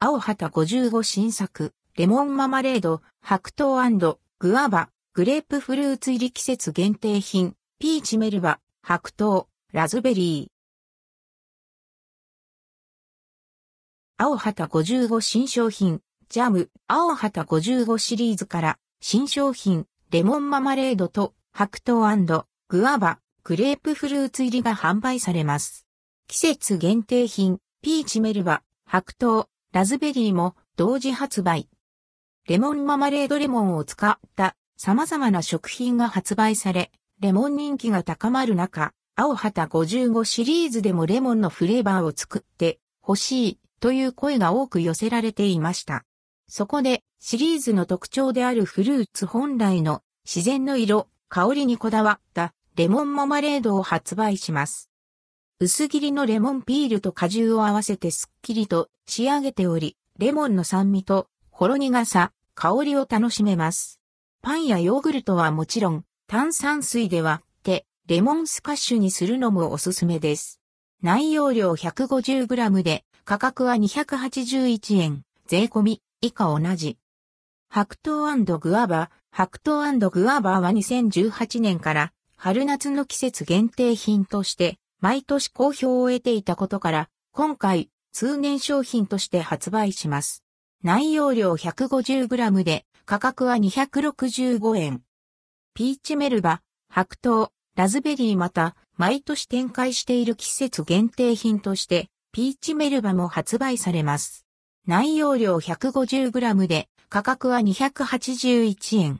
青旗55新作、レモンママレード、白桃グアバ、グレープフルーツ入り季節限定品、ピーチメルバ、白桃、ラズベリー。青旗55新商品、ジャム、青旗55シリーズから新商品、レモンママレードと白桃グアバ、グレープフルーツ入りが販売されます。季節限定品、ピーチメルバ、白桃、ラズベリーも同時発売。レモンママレードレモンを使った様々な食品が発売され、レモン人気が高まる中、青旗55シリーズでもレモンのフレーバーを作って欲しいという声が多く寄せられていました。そこでシリーズの特徴であるフルーツ本来の自然の色、香りにこだわったレモンママレードを発売します。薄切りのレモンピールと果汁を合わせてすっきりと仕上げており、レモンの酸味とほろ苦さ、香りを楽しめます。パンやヨーグルトはもちろん、炭酸水で割って、レモンスカッシュにするのもおすすめです。内容量 150g で、価格は281円、税込み、以下同じ。白桃グアバ、白桃グアバは2018年から春夏の季節限定品として毎年好評を得ていたことから今回通年商品として発売します。内容量 150g で価格は265円。ピーチメルバ、白桃、ラズベリーまた、毎年展開している季節限定品として、ピーチメルバも発売されます。内容量 150g で価格は281円。